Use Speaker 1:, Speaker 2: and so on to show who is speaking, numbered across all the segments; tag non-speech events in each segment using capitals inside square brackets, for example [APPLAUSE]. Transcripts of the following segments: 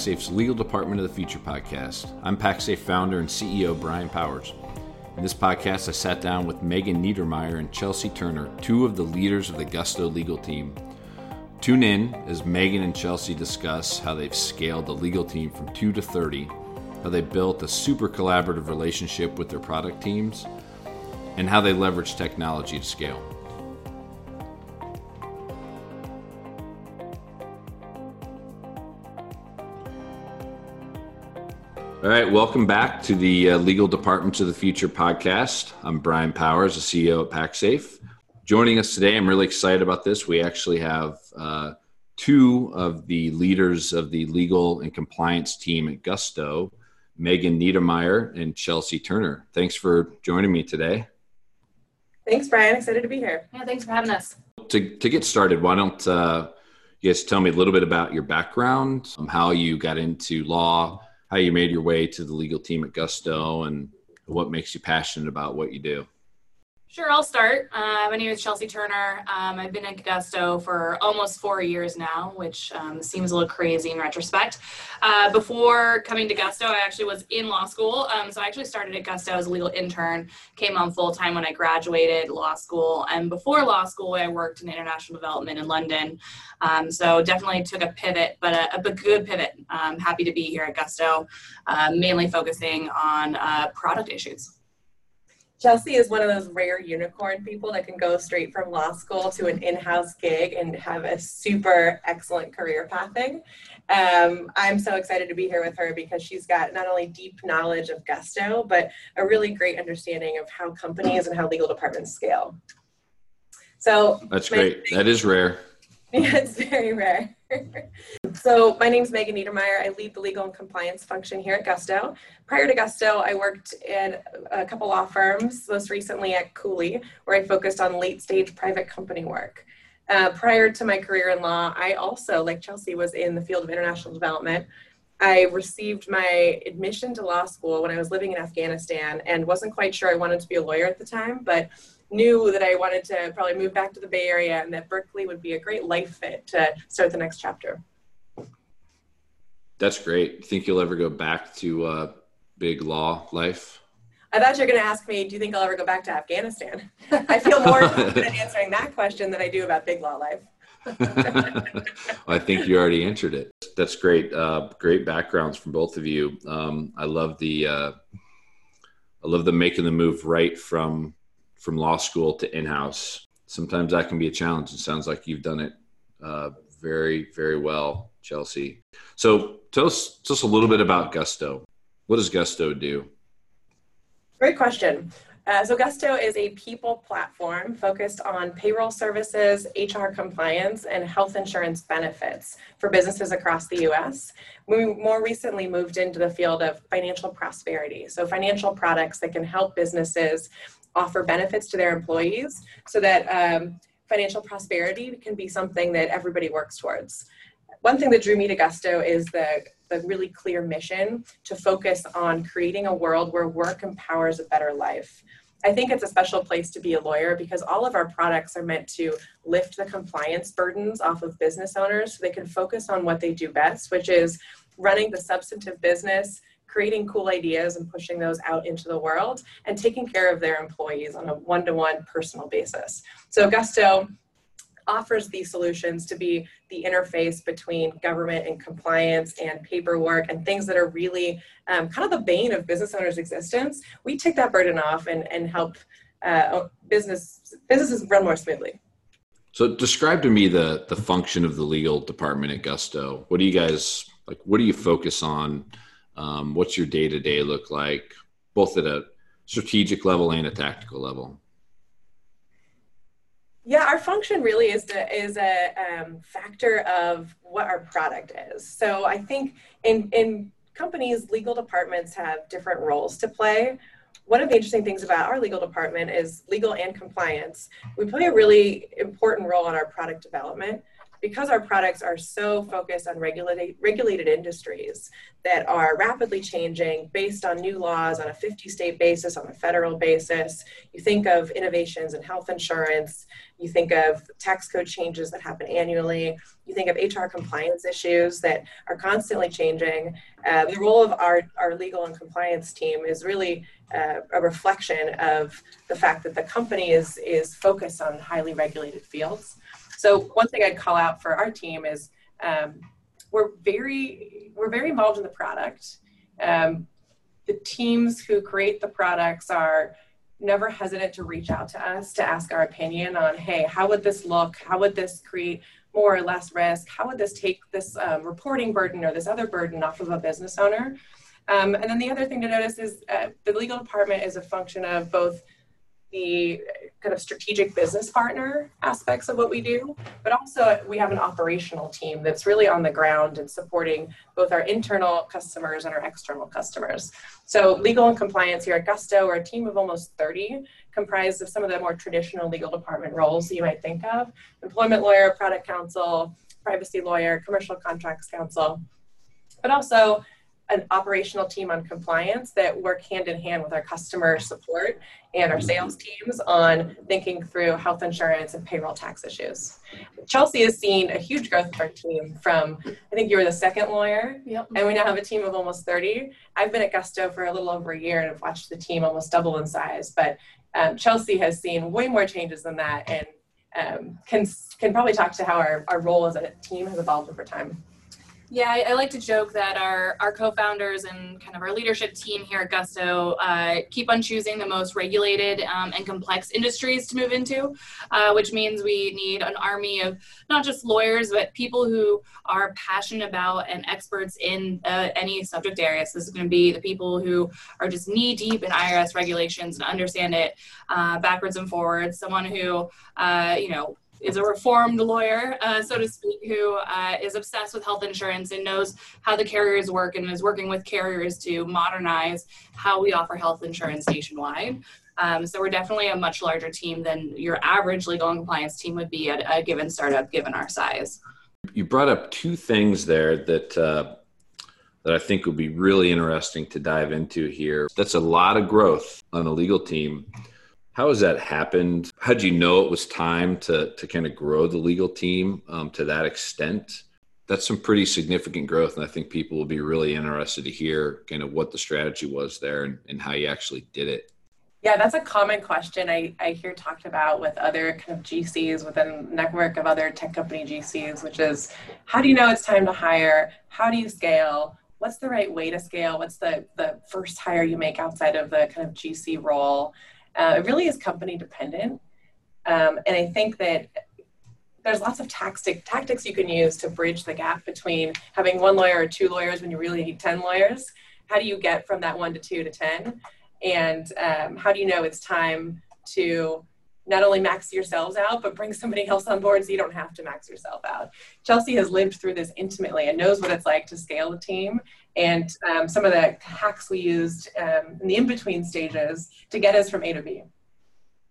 Speaker 1: PactSafe's Legal Department of the Future podcast. I'm PactSafe founder and CEO Brian Powers. In this podcast, I sat down with Megan Niedermeyer and Chelsea Turner, two of the leaders of the Gusto legal team. Tune in as Megan and Chelsea discuss how they've scaled the legal team from 2 to 30, how they built a super collaborative relationship with their product teams, and how they leverage technology to scale. All right, welcome back to the uh, Legal Departments of the Future podcast. I'm Brian Powers, the CEO at PactSafe. Joining us today, I'm really excited about this. We actually have uh, two of the leaders of the legal and compliance team at Gusto, Megan Niedermeyer and Chelsea Turner. Thanks for joining me today.
Speaker 2: Thanks, Brian. Excited to be here.
Speaker 3: Yeah, thanks for having us.
Speaker 1: To, to get started, why don't uh, you guys tell me a little bit about your background, um, how you got into law, how you made your way to the legal team at Gusto and what makes you passionate about what you do.
Speaker 3: Sure, I'll start. Uh, my name is Chelsea Turner. Um, I've been at Gusto for almost four years now, which um, seems a little crazy in retrospect. Uh, before coming to Gusto, I actually was in law school. Um, so I actually started at Gusto as a legal intern, came on full time when I graduated law school. And before law school, I worked in international development in London. Um, so definitely took a pivot, but a, a good pivot. I'm happy to be here at Gusto, uh, mainly focusing on uh, product issues.
Speaker 2: Chelsea is one of those rare unicorn people that can go straight from law school to an in-house gig and have a super excellent career pathing. Um, I'm so excited to be here with her because she's got not only deep knowledge of Gusto, but a really great understanding of how companies and how legal departments scale. So
Speaker 1: that's great. That is rare. [LAUGHS]
Speaker 2: Yeah, it's very rare. So my name is Megan Niedermeyer. I lead the legal and compliance function here at Gusto. Prior to Gusto, I worked in a couple law firms, most recently at Cooley, where I focused on late stage private company work. Uh, prior to my career in law, I also, like Chelsea, was in the field of international development. I received my admission to law school when I was living in Afghanistan and wasn't quite sure I wanted to be a lawyer at the time, but knew that I wanted to probably move back to the Bay Area and that Berkeley would be a great life fit to start the next chapter.
Speaker 1: That's great. Think you'll ever go back to uh, big law life?
Speaker 2: I thought you were going to ask me, do you think I'll ever go back to Afghanistan? I feel more [LAUGHS] confident answering that question than I do about big law life. [LAUGHS]
Speaker 1: well, I think you already answered it. That's great. Uh, great backgrounds from both of you. Um, I love the uh, I love the making the move right from from law school to in-house. Sometimes that can be a challenge. It sounds like you've done it uh, very, very well, Chelsea. So tell us just a little bit about Gusto. What does Gusto do?
Speaker 2: Great question. Uh, so Gusto is a people platform focused on payroll services, HR compliance, and health insurance benefits for businesses across the U.S. We more recently moved into the field of financial prosperity, so financial products that can help businesses offer benefits to their employees so that um, financial prosperity can be something that everybody works towards. One thing that drew me to Gusto is the, the really clear mission to focus on creating a world where work empowers a better life. I think it's a special place to be a lawyer because all of our products are meant to lift the compliance burdens off of business owners so they can focus on what they do best, which is running the substantive business, creating cool ideas and pushing those out into the world and taking care of their employees on a one-to-one personal basis. So Gusto offers these solutions to be the interface between government and compliance and paperwork and things that are really um, kind of the bane of business owners' existence. We take that burden off and, and help uh, business businesses run more smoothly.
Speaker 1: So describe to me the the function of the legal department at Gusto. What do you guys like? What do you focus on? Um, what's your day to day look like, both at a strategic level and a tactical level?
Speaker 2: Yeah, our function really is to, is a um, factor of what our product is. So I think in in companies, legal departments have different roles to play. One of the interesting things about our legal department is legal and compliance. We play a really important role in our product development because our products are so focused on regulated, regulated industries that are rapidly changing based on new laws on a 50 state basis, on a federal basis, you think of innovations in health insurance, you think of tax code changes that happen annually, you think of HR compliance issues that are constantly changing. Uh, the role of our, our legal and compliance team is really uh, a reflection of the fact that the company is, is focused on highly regulated fields. So one thing I'd call out for our team is um, we're very we're very involved in the product. Um, the teams who create the products are never hesitant to reach out to us to ask our opinion on, hey, how would this look? How would this create more or less risk? How would this take this um, reporting burden or this other burden off of a business owner? Um, and then the other thing to notice is uh, the legal department is a function of both the kind of strategic business partner aspects of what we do, but also we have an operational team that's really on the ground and supporting both our internal customers and our external customers. So, legal and compliance here at Gusto are a team of almost 30, comprised of some of the more traditional legal department roles that you might think of employment lawyer, product counsel, privacy lawyer, commercial contracts counsel, but also an operational team on compliance that work hand in hand with our customer support and our sales teams on thinking through health insurance and payroll tax issues. Chelsea has seen a huge growth of our team from, I think you were the second lawyer,
Speaker 3: yep.
Speaker 2: and we now have a team of almost 30. I've been at Gusto for a little over a year and have watched the team almost double in size, but um, Chelsea has seen way more changes than that and um, can, can probably talk to how our, our role as a team has evolved over time.
Speaker 3: Yeah, I, I, like to joke that our, our co-founders and kind of our leadership team here at Gusto uh, keep on choosing the most regulated um, and complex industries to move into, uh, which means we need an army of not just lawyers, but people who are passionate about and experts in uh, any subject area. So this is going to be the people who are just knee deep in IRS regulations and understand it uh, backwards and forwards. Someone who, uh, you know, is a reformed lawyer, uh, so to speak, who uh, is obsessed with health insurance and knows how the carriers work and is working with carriers to modernize how we offer health insurance nationwide. Um, so we're definitely a much larger team than your average legal and compliance team would be at a given startup, given our size.
Speaker 1: You brought up two things there that uh, that I think would be really interesting to dive into here. That's a lot of growth on a legal team how has that happened? How did you know it was time to to kind of grow the legal team um, to that extent? That's some pretty significant growth, and I think people will be really interested to hear kind of what the strategy was there and, and how you actually did it.
Speaker 2: Yeah, that's a common question I, I hear talked about with other kind of GCs within network of other tech company GCs, which is how do you know it's time to hire? How do you scale? What's the right way to scale? What's the, the first hire you make outside of the kind of GC role? Uh, it really is company dependent. Um, and I think that there's lots of tactic, tactics you can use to bridge the gap between having one lawyer or two lawyers when you really need 10 lawyers. How do you get from that one to two to 10? And um, how do you know it's time to not only max yourselves out, but bring somebody else on board so you don't have to max yourself out. Chelsea has lived through this intimately and knows what it's like to scale a team and um, some of the hacks we used um, in the in between stages to get us from A to B.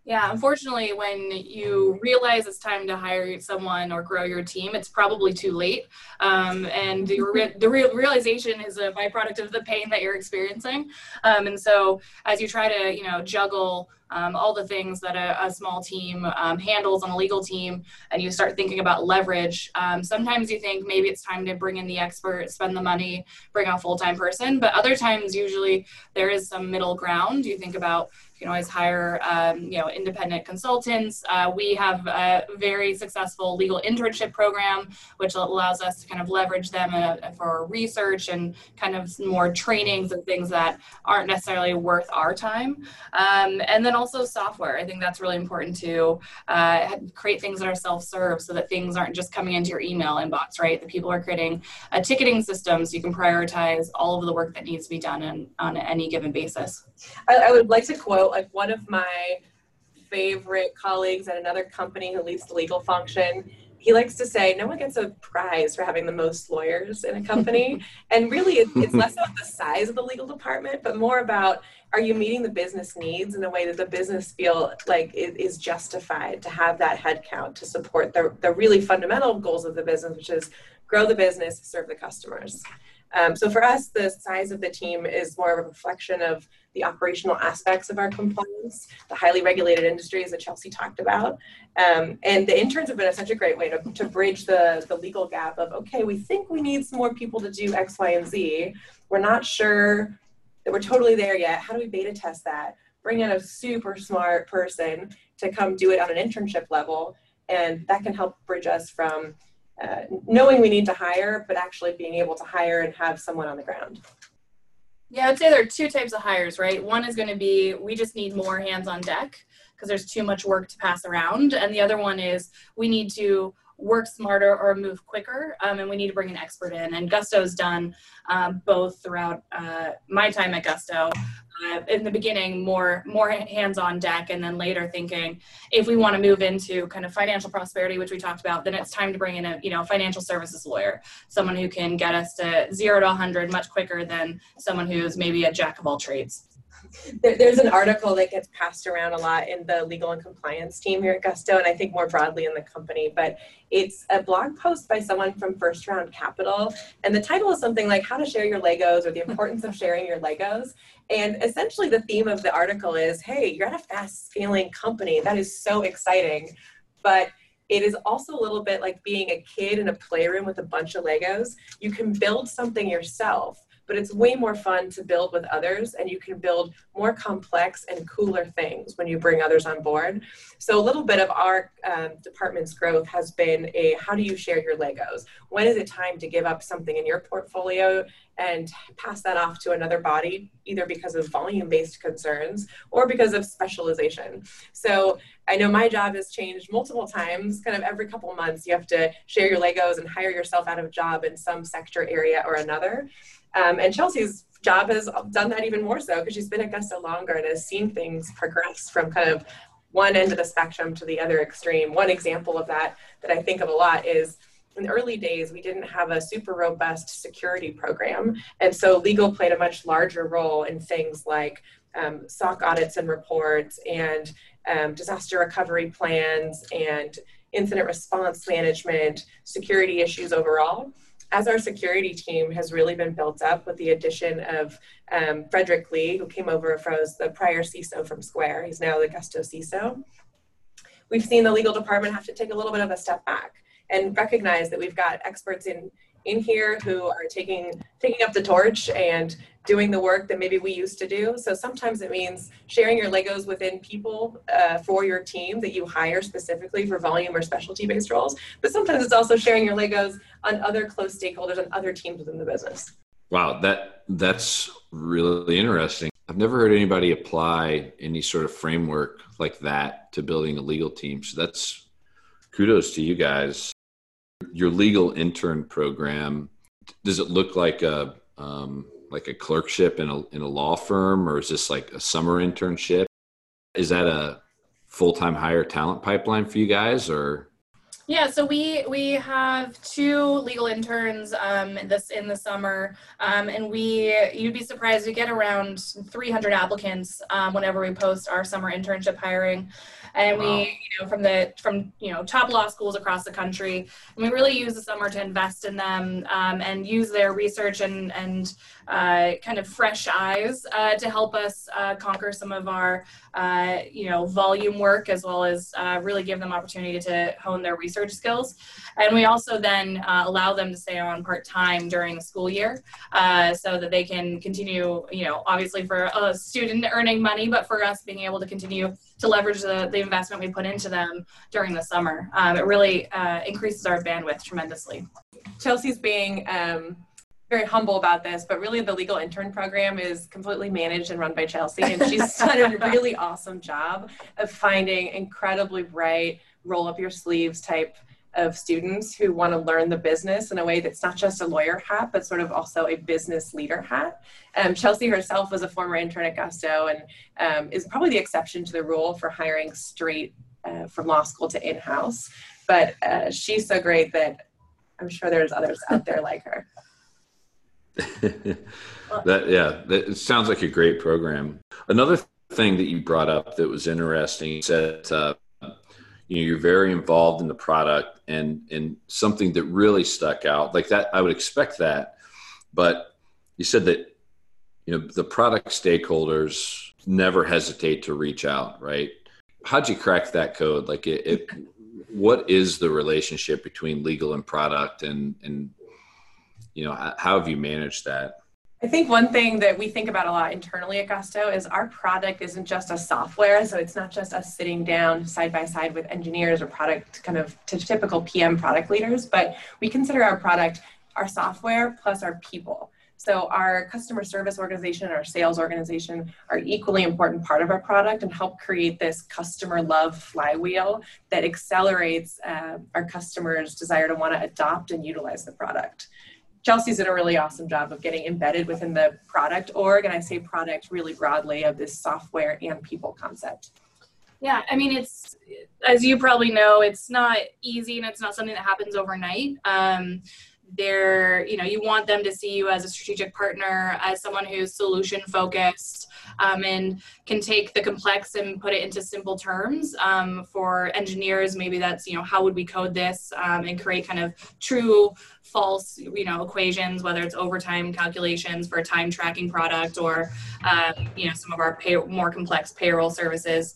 Speaker 3: Yeah, unfortunately, when you realize it's time to hire someone or grow your team, it's probably too late. Um, and re- the real realization is a byproduct of the pain that you're experiencing. Um, and so, as you try to, you know, juggle um, all the things that a, a small team um, handles on a legal team, and you start thinking about leverage. Um, sometimes you think maybe it's time to bring in the expert, spend the money, bring a full time person, but other times, usually, there is some middle ground. You think about you can always hire um, you know independent consultants uh, we have a very successful legal internship program which allows us to kind of leverage them uh, for research and kind of more trainings and things that aren't necessarily worth our time um, and then also software. I think that's really important to uh, create things that are self-serve so that things aren't just coming into your email inbox, right? The people are creating a ticketing system so you can prioritize all of the work that needs to be done in, on any given basis.
Speaker 2: I, I would like to quote like one of my favorite colleagues at another company who leads the legal function he likes to say no one gets a prize for having the most lawyers in a company. [LAUGHS] And really it's less about the size of the legal department but more about are you meeting the business needs in a way that the business feel like it is justified to have that headcount to support the, the really fundamental goals of the business which is grow the business serve the customers. Um, so for us, the size of the team is more of a reflection of the operational aspects of our compliance, the highly regulated industries that Chelsea talked about. Um, and the interns have been such a great way to, to bridge the, the legal gap of, okay, we think we need some more people to do X, Y, and Z. We're not sure that we're totally there yet. How do we beta test that? Bring in a super smart person to come do it on an internship level. And that can help bridge us from uh, knowing we need to hire, but actually being able to hire and have someone on the ground.
Speaker 3: Yeah, I'd say there are two types of hires, right? One is going to be we just need more hands on deck because there's too much work to pass around. And the other one is we need to work smarter or move quicker, um, and we need to bring an expert in. And Gusto's done um, both throughout uh, my time at Gusto. Uh, in the beginning, more more hands on deck, and then later thinking if we want to move into kind of financial prosperity, which we talked about, then it's time to bring in a you know financial services lawyer, someone who can get us to zero to 100 much quicker than someone who's maybe a jack of all trades
Speaker 2: there, there's an article that gets passed around a lot in the legal and compliance team here at Gusto, and I think more broadly in the company. But it's a blog post by someone from First Round Capital, and the title is something like "How to Share Your Legos" or "The Importance of Sharing Your Legos." And essentially, the theme of the article is, "Hey, you're at a fast-scaling company. That is so exciting, but." it is also a little bit like being a kid in a playroom with a bunch of Legos. You can build something yourself, but it's way more fun to build with others and you can build more complex and cooler things when you bring others on board. So a little bit of our um, department's growth has been a how do you share your legos? When is it time to give up something in your portfolio and pass that off to another body either because of volume based concerns or because of specialization? So i know my job has changed multiple times. Kind of every couple months you have to share your legos and hire yourself out of a job in some sector area or another um, and Chelsea's job has done that even more so because she's been at Gusto longer and has seen things progress from kind of one end of the spectrum to the other extreme. One example of that that I think of a lot is in the early days, we didn't have a super robust security program. And so legal played a much larger role in things like um, SOC audits and reports and um, disaster recovery plans and incident response management, security issues overall as our security team has really been built up with the addition of um, Frederick Lee, who came over from the prior CISO from Square, he's now the Gusto CISO. We've seen the legal department have to take a little bit of a step back and recognize that we've got experts in in here who are taking taking up the torch and doing the work that maybe we used to do. So sometimes it means sharing your Legos within people uh, for your team that you hire specifically for volume or specialty based roles. But sometimes it's also sharing your Legos on other close stakeholders and other teams within the business.
Speaker 1: Wow, that that's really interesting. I've never heard anybody apply any sort of framework like that to building a legal team. So that's kudos to you guys your legal intern program does it look like a um, like a clerkship in a in a law firm or is this like a summer internship? Is that a full-time hire talent pipeline for you guys or
Speaker 3: yeah, so we we have two legal interns um, this in the summer, um, and we you'd be surprised we get around 300 applicants um, whenever we post our summer internship hiring and wow. we you know from the from you know top law schools across the country and we really use the summer to invest in them um, and use their research and and uh, kind of fresh eyes uh, to help us uh, conquer some of our uh, you know volume work as well as uh, really give them opportunity to hone their research skills and we also then uh, allow them to stay on part-time during the school year so that they can continue you know obviously for a student earning money but for us being able to continue to leverage the, the investment we put into them during the summer. Um, it really uh, increases our bandwidth tremendously.
Speaker 2: Chelsea's being um, very humble about this, but really the legal intern program is completely managed and run by Chelsea, and she's done a [LAUGHS] really awesome job of finding incredibly bright, roll up your sleeves type of students who want to learn the business in a way that's not just a lawyer hat, but sort of also a business leader hat. Um, Chelsea herself was a former intern at Gusto and um, is probably the exception to the rule for hiring straight uh, from law school to in-house. but uh, she's so great that I'm sure there's others out there like her. [LAUGHS]
Speaker 1: that yeah, that, it sounds like a great program. Another thing that you brought up that was interesting said uh, you know you're very involved in the product and and something that really stuck out like that I would expect that, but you said that you know the product stakeholders never hesitate to reach out, right? How'd you crack that code? Like it, it what is the relationship between legal and product and and you know how have you managed that
Speaker 2: I think one thing that we think about a lot internally at Gusto is our product isn't just a software. So it's not just us sitting down side by side with engineers or product kind of typical PM product leaders, but we consider our product our software plus our people. So our customer service organization and our sales organization are equally important part of our product and help create this customer love flywheel that accelerates uh, our customers' desire to want to adopt and utilize the product. Chelsea's did a really awesome job of getting embedded within the product org, and I say product really broadly of this software and people concept.
Speaker 3: Yeah, I mean, it's as you probably know, it's not easy and it's not something that happens overnight. Um, they're you know you want them to see you as a strategic partner as someone who's solution focused um, and can take the complex and put it into simple terms. Um, for engineers maybe that's you know how would we code this um, and create kind of true false you know equations whether it's overtime calculations for a time tracking product or uh, you know some of our pay- more complex payroll services.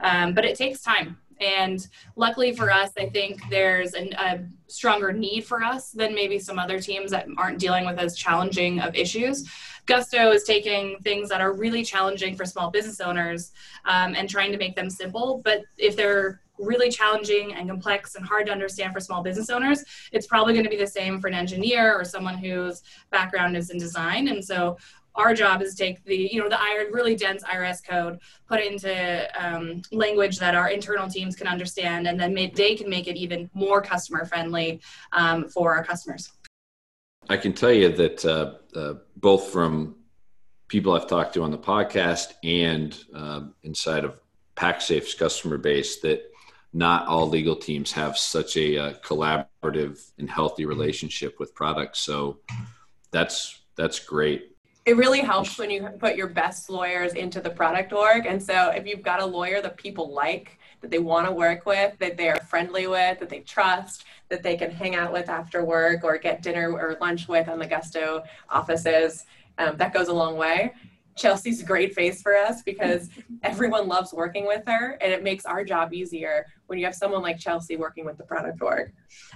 Speaker 3: Um, but it takes time and luckily for us, I think there's an, a stronger need for us than maybe some other teams that aren't dealing with as challenging of issues. Gusto is taking things that are really challenging for small business owners um, and trying to make them simple. But if they're really challenging and complex and hard to understand for small business owners, it's probably going to be the same for an engineer or someone whose background is in design. And so our job is to take the you know the iron really dense irs code put it into um, language that our internal teams can understand and then they can make it even more customer friendly um, for our customers.
Speaker 1: I can tell you that uh, uh, both from people i've talked to on the podcast and uh, inside of pactsafe's customer base that not all legal teams have such a uh, collaborative and healthy relationship with products. So that's that's great
Speaker 2: it really helps when you put your best lawyers into the product org. And so if you've got a lawyer that people like, that they want to work with, that they are friendly with, that they trust, that they can hang out with after work or get dinner or lunch with on the Gusto offices, um, that goes a long way. Chelsea's a great face for us because everyone loves working with her and it makes our job easier when you have someone like Chelsea working with the product org.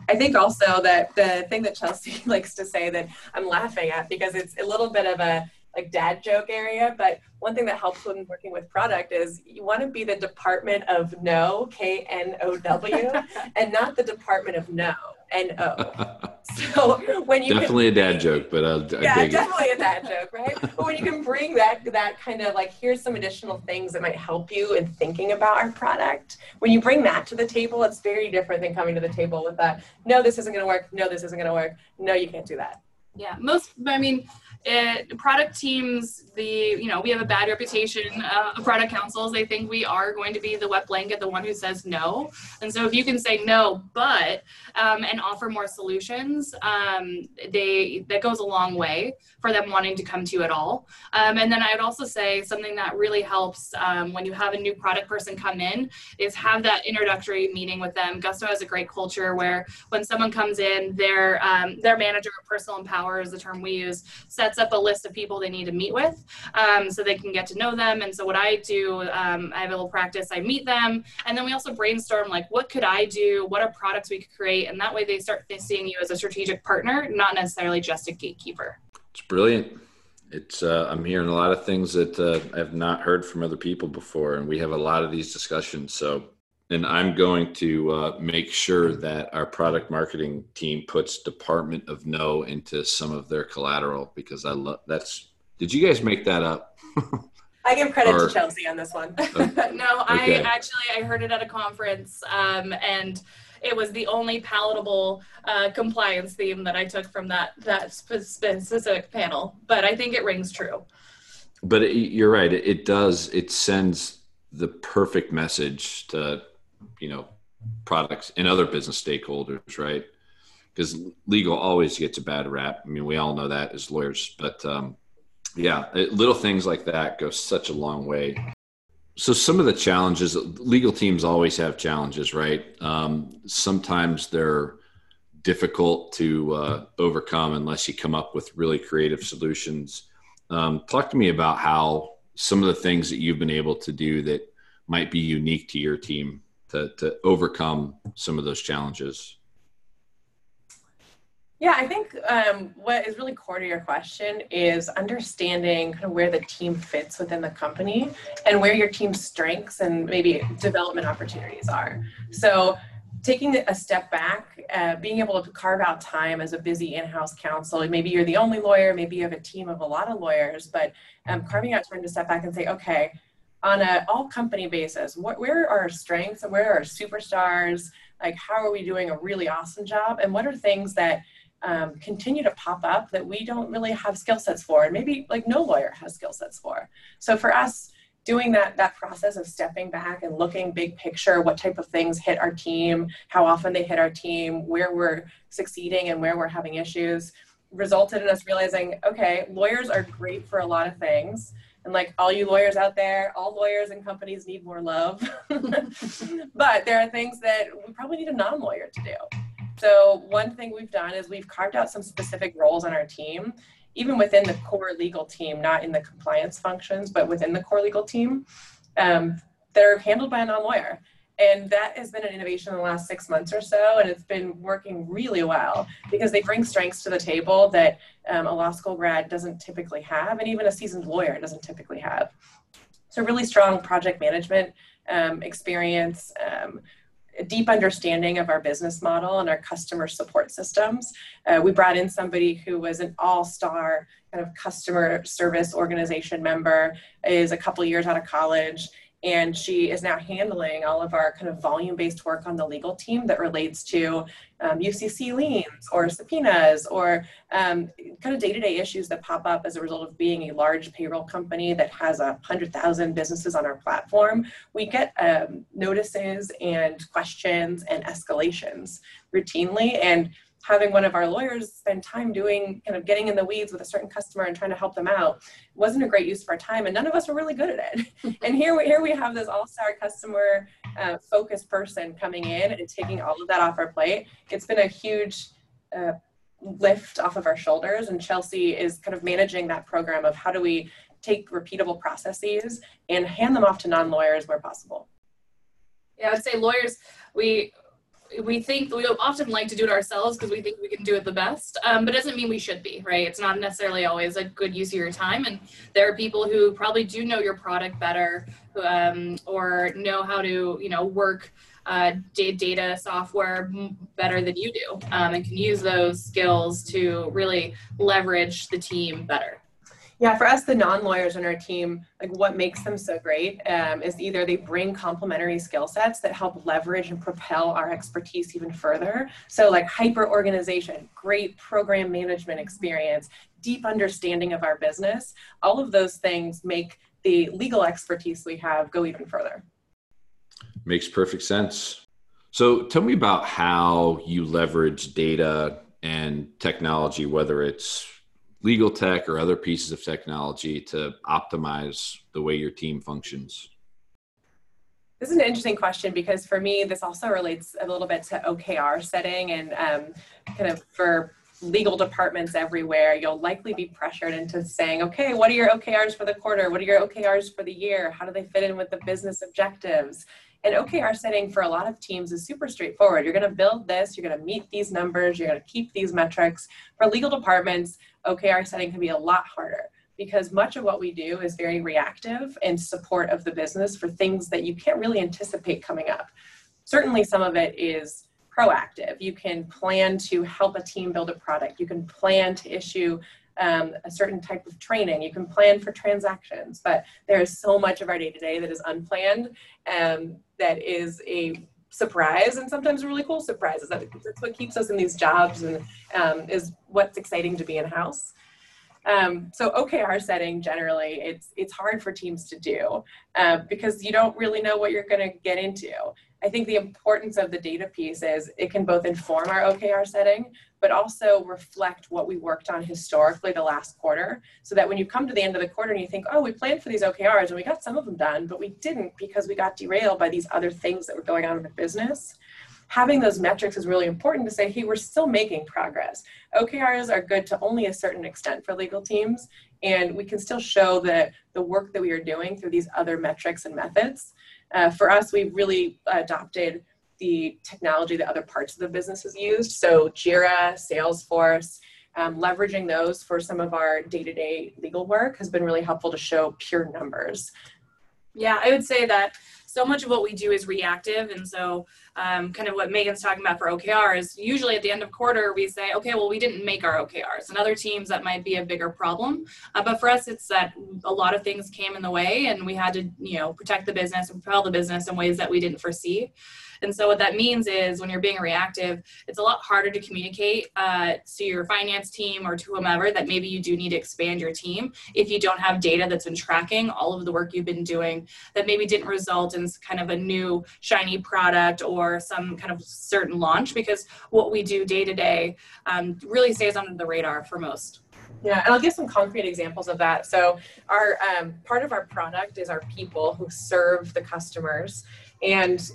Speaker 2: I think also that the thing that Chelsea [LAUGHS] likes to say that I'm laughing at because it's a little bit of a like dad joke area, but one thing that helps when working with product is you want to be the department of no, K N O W, [LAUGHS] and not the department of no. N O. [LAUGHS] So when you
Speaker 1: definitely can, a dad joke, but I'll,
Speaker 2: I yeah, definitely it. a dad joke, right? [LAUGHS] but when you can bring that that kind of like here's some additional things that might help you in thinking about our product. When you bring that to the table, it's very different than coming to the table with that. No, this isn't going to work. No, this isn't going to work. No, you can't do that.
Speaker 3: Yeah, most. I mean, it, product teams the you know we have a bad reputation uh, of product counsels. They think we are going to be the wet blanket the one who says no. And so if you can say no but um, and offer more solutions um, they that goes a long way for them wanting to come to you at all. Um, and then i'd also say something that really helps um, when you have a new product person come in is have that introductory meeting with them. Gusto has a great culture where when someone comes in their um, their manager personal empower is the term we use sets up a list of people they need to meet with um, so they can get to know them. And so what I do, um, I have a little practice. I meet them, and then we also brainstorm like, what could I do? What are products we could create? And that way they start seeing you as a strategic partner, not necessarily just a gatekeeper.
Speaker 1: It's brilliant. It's uh, I'm hearing a lot of things that uh, I've not heard from other people before, and we have a lot of these discussions. So and I'm going to uh, make sure that our product marketing team puts Department of No into some of their collateral because I love that's. Did you guys make that up?
Speaker 2: I give credit or, to Chelsea on this one. [LAUGHS]
Speaker 3: no, okay. I actually I heard it at a conference, um, and it was the only palatable uh, compliance theme that I took from that that specific panel. But I think it rings true.
Speaker 1: But it, you're right. It, it does. It sends the perfect message to you know products and other business stakeholders, right? Because legal always gets a bad rap. I mean, we all know that as lawyers, but um, yeah, it, little things like that go such a long way. So some of the challenges, legal teams always have challenges, right? Um, sometimes they're difficult to uh, overcome unless you come up with really creative solutions. Um, talk to me about how some of the things that you've been able to do that might be unique to your team to, to overcome some of those challenges.
Speaker 2: Yeah, I think um, what is really core to your question is understanding kind of where the team fits within the company and where your team's strengths and maybe development opportunities are. So, taking a step back, uh, being able to carve out time as a busy in-house counsel. Maybe you're the only lawyer, maybe you have a team of a lot of lawyers, but um, carving out time to step back and say, okay, on a all company basis, what, where are our strengths and where are our superstars? Like, how are we doing a really awesome job? And what are things that um, continue to pop up that we don't really have skill sets for and maybe like no lawyer has skill sets for so for us doing that that process of stepping back and looking big picture what type of things hit our team how often they hit our team where we're succeeding and where we're having issues resulted in us realizing okay lawyers are great for a lot of things and like all you lawyers out there all lawyers and companies need more love [LAUGHS] but there are things that we probably need a non-lawyer to do so one thing we've done is we've carved out some specific roles on our team, even within the core legal team, not in the compliance functions, but within the core legal team, um, that are handled by a non-lawyer. And that has been an innovation in the last six months or so, and it's been working really well because they bring strengths to the table that um, a law school grad doesn't typically have, and even a seasoned lawyer doesn't typically have. So, really strong project management um, experience, um, a deep understanding of our business model and our customer support systems. Uh, we brought in somebody who was an all-star kind of customer service organization member, is a couple years out of college, and she is now handling all of our kind of volume-based work on the legal team that relates to um, UCC liens or subpoenas or um, kind of day-to-day issues that pop up as a result of being a large payroll company that has a hundred thousand businesses on our platform. We get um, notices and questions and escalations routinely, and having one of our lawyers spend time doing kind of getting in the weeds with a certain customer and trying to help them out wasn't a great use of our time and none of us were really good at it. [LAUGHS] And here we here we have this all-star customer uh, focused person coming in and taking all of that off our plate. It's been a huge uh, lift off of our shoulders and chelsea is kind of managing that program of how do we take repeatable processes and hand them off to non-lawyers where possible.
Speaker 3: Yeah i'd say lawyers we we think we often like to do it ourselves because we think we can do it the best um, but it doesn't mean we should be right? It's not necessarily always a good use of your time and there are people who probably do know your product better um, or know how to you know work uh, data software better than you do um, and can use those skills to really leverage the team better
Speaker 2: yeah, for us, the non-lawyers on our team, like what makes them so great um, is either they bring complementary skill sets that help leverage and propel our expertise even further. So like hyper organization, great program management experience, deep understanding of our business, all of those things make the legal expertise we have go even further.
Speaker 1: Makes perfect sense. So tell me about how you leverage data and technology, whether it's legal tech or other pieces of technology to optimize the way your team functions?
Speaker 2: This is an interesting question because for me, this also relates a little bit to OKR setting and um, kind of for legal departments everywhere, you'll likely be pressured into saying, okay, what are your OKRs for the quarter? What are your OKRs for the year? How do they fit in with the business objectives? And OKR setting for a lot of teams is super straightforward. You're going to build this, you're going to meet these numbers, you're going to keep these metrics. For legal departments, OKR setting can be a lot harder because much of what we do is very reactive in support of the business for things that you can't really anticipate coming up. Certainly, some of it is proactive. You can plan to help a team build a product, you can plan to issue um, a certain type of training. You can plan for transactions, but there is so much of our day to day that is unplanned um, that is a surprise and sometimes really cool surprises. That, that's what keeps us in these jobs and um, is what's exciting to be in house. Um, so OKR setting generally, it's it's hard for teams to do uh, because you don't really know what you're going to get into. I think the importance of the data piece is it can both inform our OKR setting, but also reflect what we worked on historically the last quarter. So that when you come to the end of the quarter and you think, oh, we planned for these OKRs and we got some of them done, but we didn't because we got derailed by these other things that were going on in the business. Having those metrics is really important to say, hey, we're still making progress. OKRs are good to only a certain extent for legal teams, and we can still show that the work that we are doing through these other metrics and methods. Uh, for us, we've really adopted the technology that other parts of the business has used. So Jira, Salesforce, um, leveraging those for some of our day-to-day legal work has been really helpful to show pure numbers.
Speaker 3: Yeah, I would say that so much of what we do is reactive. And so, um, kind of what Megan's talking about for OKR is usually at the end of quarter, we say, okay, well, we didn't make our OKRs. And other teams, that might be a bigger problem. Uh, but for us, it's that a lot of things came in the way and we had to, you know, protect the business and propel the business in ways that we didn't foresee. And so what that means is when you're being reactive, it's a lot harder to communicate uh, to your finance team or to whomever that maybe you do need to expand your team if you don't have data that's been tracking all of the work you've been doing that maybe didn't result in kind of a new shiny product or some kind of certain launch because what we do day to day um, really stays under the radar for most.
Speaker 2: Yeah, and I'll give some concrete examples of that. So, our um, part of our product is our people who serve the customers, and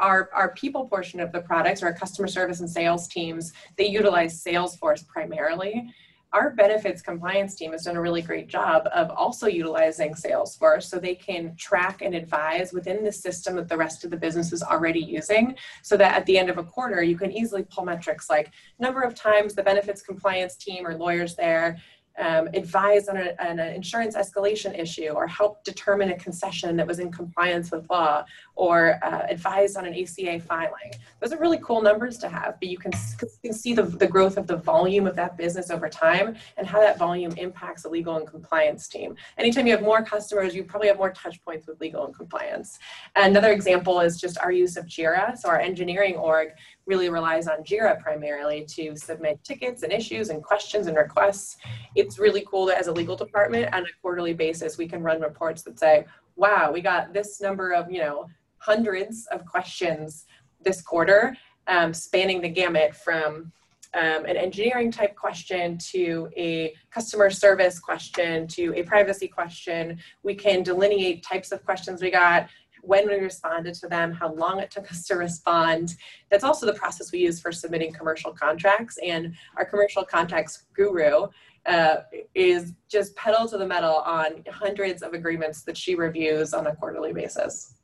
Speaker 2: our, our people portion of the products, our customer service and sales teams, they utilize Salesforce primarily. Our benefits compliance team has done a really great job of also utilizing Salesforce so they can track and advise within the system that the rest of the business is already using so that at the end of a quarter you can easily pull metrics like number of times the benefits compliance team or lawyers there um, advise on, a, on, an insurance escalation issue or help determine a concession that was in compliance with law or uh, advise on an ACA filing. Those are really cool numbers to have, but you can, you can see the, the growth of the volume of that business over time and how that volume impacts a legal and compliance team. Anytime you have more customers, you probably have more touch points with legal and compliance. Another example is just our use of JIRA. So our engineering org really relies on JIRA primarily to submit tickets and issues and questions and requests. It's really cool that as a legal department on a quarterly basis, we can run reports that say, wow, we got this number of, you know, hundreds of questions this quarter, um, spanning the gamut from um, an engineering type question to a customer service question to a privacy question. We can delineate types of questions we got, when we responded to them, how long it took us to respond. That's also the process we use for submitting commercial contracts. And our commercial contracts guru uh, is just pedal to the metal on hundreds of agreements that she reviews on a quarterly basis.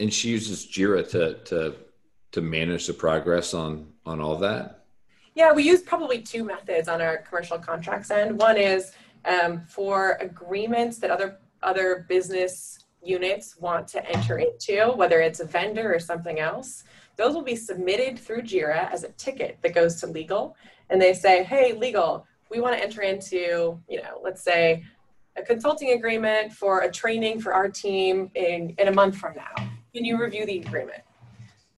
Speaker 1: And she uses Jira to to to manage the progress on on all that.
Speaker 2: Yeah, we use probably two methods on our commercial contracts end. One is um, for agreements that other other business units want to enter into, whether it's a vendor or something else. Those will be submitted through JIRA as a ticket that goes to legal, and they say, "Hey, legal, we want to enter into, you know, let's say a consulting agreement for a training for our team in, in a month from now. Can you review the agreement?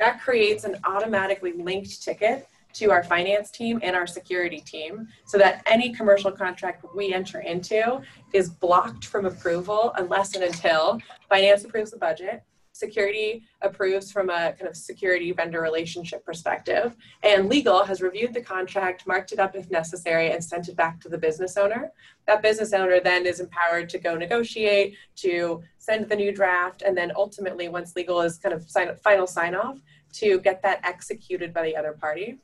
Speaker 2: That creates an automatically linked ticket to our finance team and our security team so that any commercial contract we enter into is blocked from approval unless and until finance approves the budget security approves from a kind of security vendor relationship perspective. And legal has reviewed the contract, marked it up if necessary, and sent it back to the business owner. That business owner then is empowered to go negotiate, to send the new draft, and then ultimately, once legal is kind of sign, final sign off, to get that executed by the other party.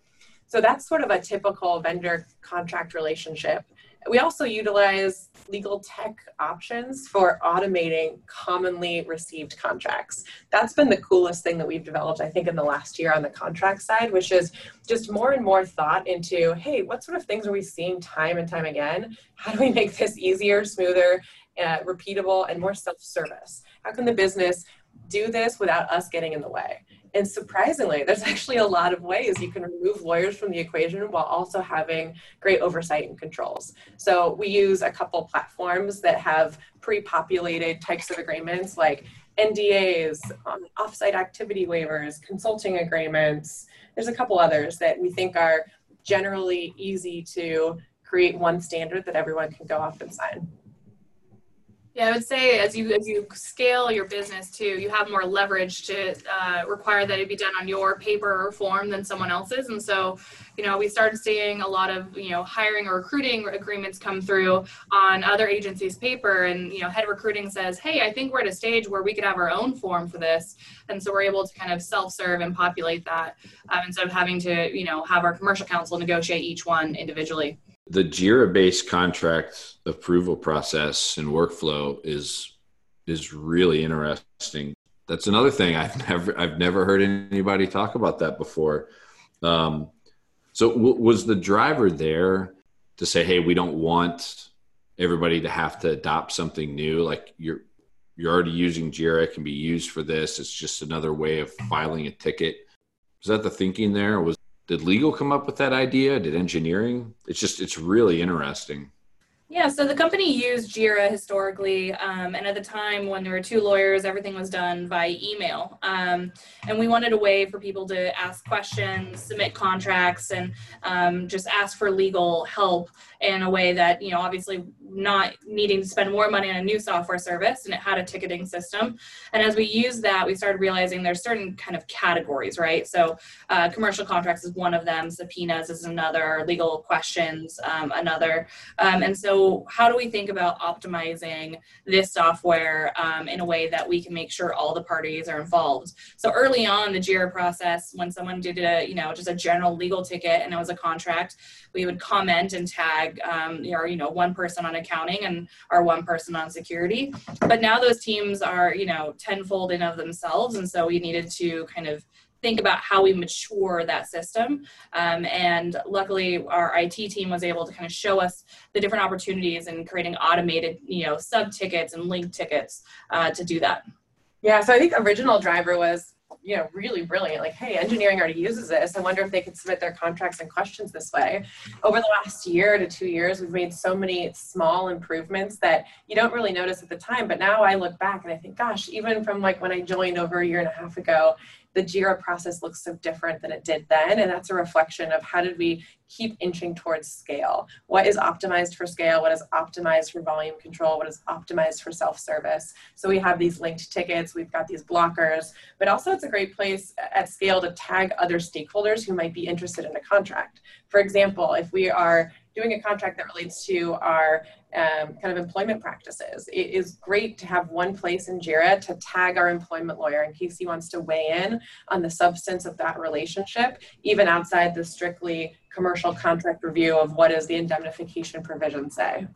Speaker 2: So that's sort of a typical vendor contract relationship. We also utilize legal tech options for automating commonly received contracts. That's been the coolest thing that we've developed, I think, in the last year on the contract side, which is just more and more thought into hey, what sort of things are we seeing time and time again? How do we make this easier, smoother, uh, repeatable, and more self service? How can the business do this without us getting in the way? And surprisingly, there's actually a lot of ways you can remove lawyers from the equation while also having great oversight and controls. So we use a couple platforms that have pre-populated types of agreements like NDAs, um, offsite activity waivers, consulting agreements. There's a couple others that we think are generally easy to create one standard that everyone can go off and sign.
Speaker 3: Yeah, I would say as you as you scale your business too, you have more leverage to uh, require that it be done on your paper or form than someone else's. And so, you know, we started seeing a lot of you know hiring or recruiting agreements come through on other agencies' paper, and you know, head recruiting says, "Hey, I think we're at a stage where we could have our own form for this," and so we're able to kind of self-serve and populate that um, instead of having to you know have our commercial counsel negotiate each one individually
Speaker 1: the Jira based contract approval process and workflow is is really interesting. That's another thing I've [LAUGHS] never I've never heard anybody talk about that before. Um, so w- was the driver there to say, "Hey, we don't want everybody to have to adopt something new. Like you're you're already using Jira, it can be used for this. It's just another way of filing a ticket." Was that the thinking there? Was did legal come up with that idea? Did engineering? It's just it's really interesting.
Speaker 3: Yeah, so the company used Jira historically, um, and at the time when there were two lawyers, everything was done by email. Um, and we wanted a way for people to ask questions, submit contracts, and um, just ask for legal help in a way that, you know, obviously not needing to spend more money on a new software service, and it had a ticketing system. And as we used that, we started realizing there's certain kind of categories, right? So uh, commercial contracts is one of them, subpoenas is another, legal questions um, another, um, and so how do we think about optimizing this software um, in a way that we can make sure all the parties are involved? So early on the JIRA process, when someone did a, you know, just a general legal ticket and it was a contract, we would comment and tag um, our, you know, one person on accounting and our one person on security. But now those teams are, you know, tenfold in of themselves. And so we needed to kind of think about how we mature that system. Um, and luckily, our IT team was able to kind of show us the different opportunities in creating automated, you know, sub tickets and link tickets uh, to do that.
Speaker 2: Yeah, so I think original driver was you know really brilliant like hey engineering already uses this i wonder if they could submit their contracts and questions this way over the last year to two years we've made so many small improvements that you don't really notice at the time but now i look back and i think gosh even from like when i joined over a year and a half ago the JIRA process looks so different than it did then. And that's a reflection of how did we keep inching towards scale? What is optimized for scale? What is optimized for volume control? What is optimized for self service? So we have these linked tickets, we've got these blockers, but also it's a great place at scale to tag other stakeholders who might be interested in a contract. For example, if we are doing a contract that relates to our um, kind of employment practices. It is great to have one place in JIRA to tag our employment lawyer in case he wants to weigh in on the substance of that relationship, even outside the strictly commercial contract review of what does the indemnification provision say.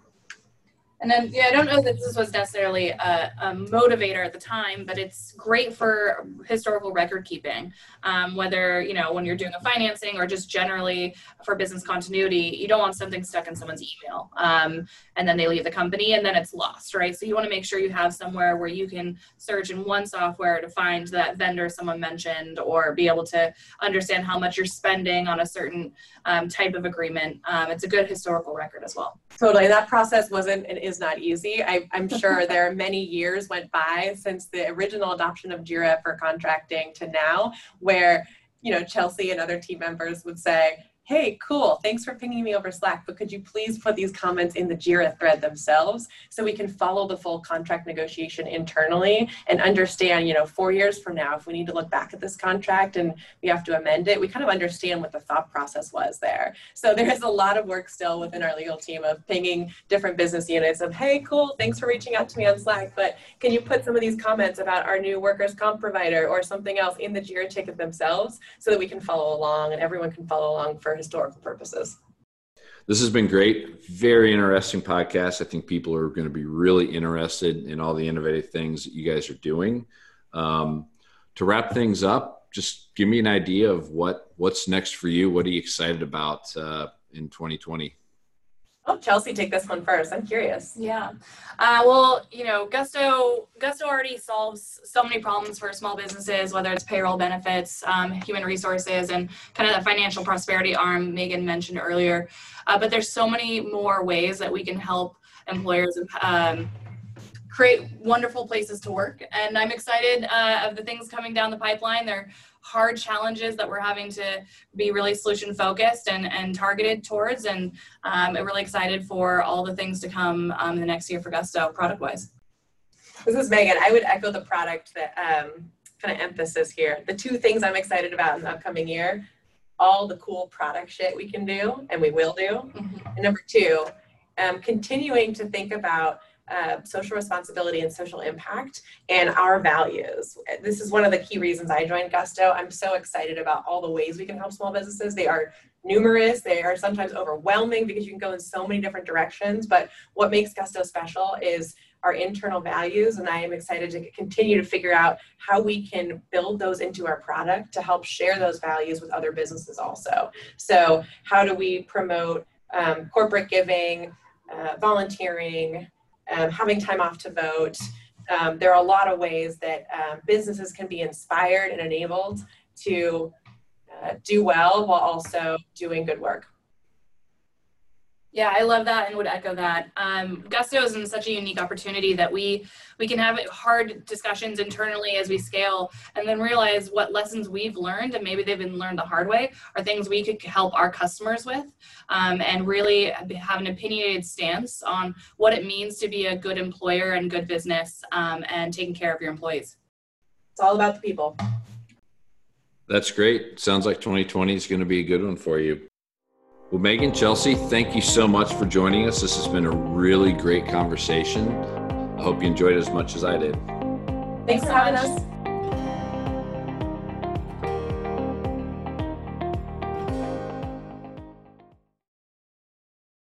Speaker 3: And then, yeah, I don't know that this was necessarily a, a motivator at the time, but it's great for historical record keeping. Um, whether, you know, when you're doing a financing or just generally for business continuity, you don't want something stuck in someone's email um, and then they leave the company and then it's lost, right? So you want to make sure you have somewhere where you can search in one software to find that vendor someone mentioned or be able to understand how much you're spending on a certain um, type of agreement. Um, it's a good historical record as well.
Speaker 2: Totally. That process wasn't and is not easy. I, am sure [LAUGHS] there are many years went by since the original adoption of JIRA for contracting to now, where you know Chelsea and other team members would say, hey, cool, thanks for pinging me over Slack, but could you please put these comments in the JIRA thread themselves so we can follow the full contract negotiation internally and understand, you know, four years from now, if we need to look back at this contract and we have to amend it, we kind of understand what the thought process was there. So there is a lot of work still within our legal team of pinging different business units of, hey, cool, thanks for reaching out to me on Slack, but can you put some of these comments about our new workers' comp provider or something else in the JIRA ticket themselves so that we can follow along and everyone can follow along for historical purposes.
Speaker 1: This has been great. Very interesting podcast. I think people are going to be really interested in all the innovative things that you guys are doing. Um, to wrap things up, just give me an idea of what what's next for you. What are you excited about uh, in 2020?
Speaker 2: Oh, Chelsea, take this one first. I'm curious.
Speaker 3: Yeah. Uh, well, you know, Gusto Gusto already solves so many problems for small businesses, whether it's payroll benefits, um, human resources, and kind of the financial prosperity arm Megan mentioned earlier. Uh, but there's so many more ways that we can help employers um, create wonderful places to work. And I'm excited uh, of the things coming down the pipeline. They're hard challenges that we're having to be really solution focused and, and targeted towards. And um, I'm really excited for all the things to come um, the next year for Gusto product wise.
Speaker 2: This is Megan. I would echo the product that um, kind of emphasis here. The two things I'm excited about in the upcoming year all the cool product shit we can do and we will do. Mm-hmm. And number two, um, continuing to think about uh, social responsibility and social impact and our values. This is one of the key reasons I joined Gusto. I'm so excited about all the ways we can help small businesses. They are numerous, they are sometimes overwhelming because you can go in so many different directions. But what makes Gusto special is our internal values, and I am excited to continue to figure out how we can build those into our product to help share those values with other businesses also. So, how do we promote um, corporate giving, uh, volunteering, um, having time off to vote? Um, there are a lot of ways that um, businesses can be inspired and enabled to uh, do well while also doing good work.
Speaker 3: Yeah, I love that and would echo that. Um, Gusto is in such a unique opportunity that we we can have hard discussions internally as we scale, and then realize what lessons we've learned, and maybe they've been learned the hard way, are things we could help our customers with, um, and really have an opinionated stance on what it means to be a good employer and good business, um, and taking care of your employees.
Speaker 2: It's all about the people.
Speaker 1: That's great. Sounds like 2020 is going to be a good one for you. Well, Megan, Chelsea, thank you so much for joining us. This has been a really great conversation. I hope you enjoyed it as much as I did.
Speaker 2: Thanks for having us.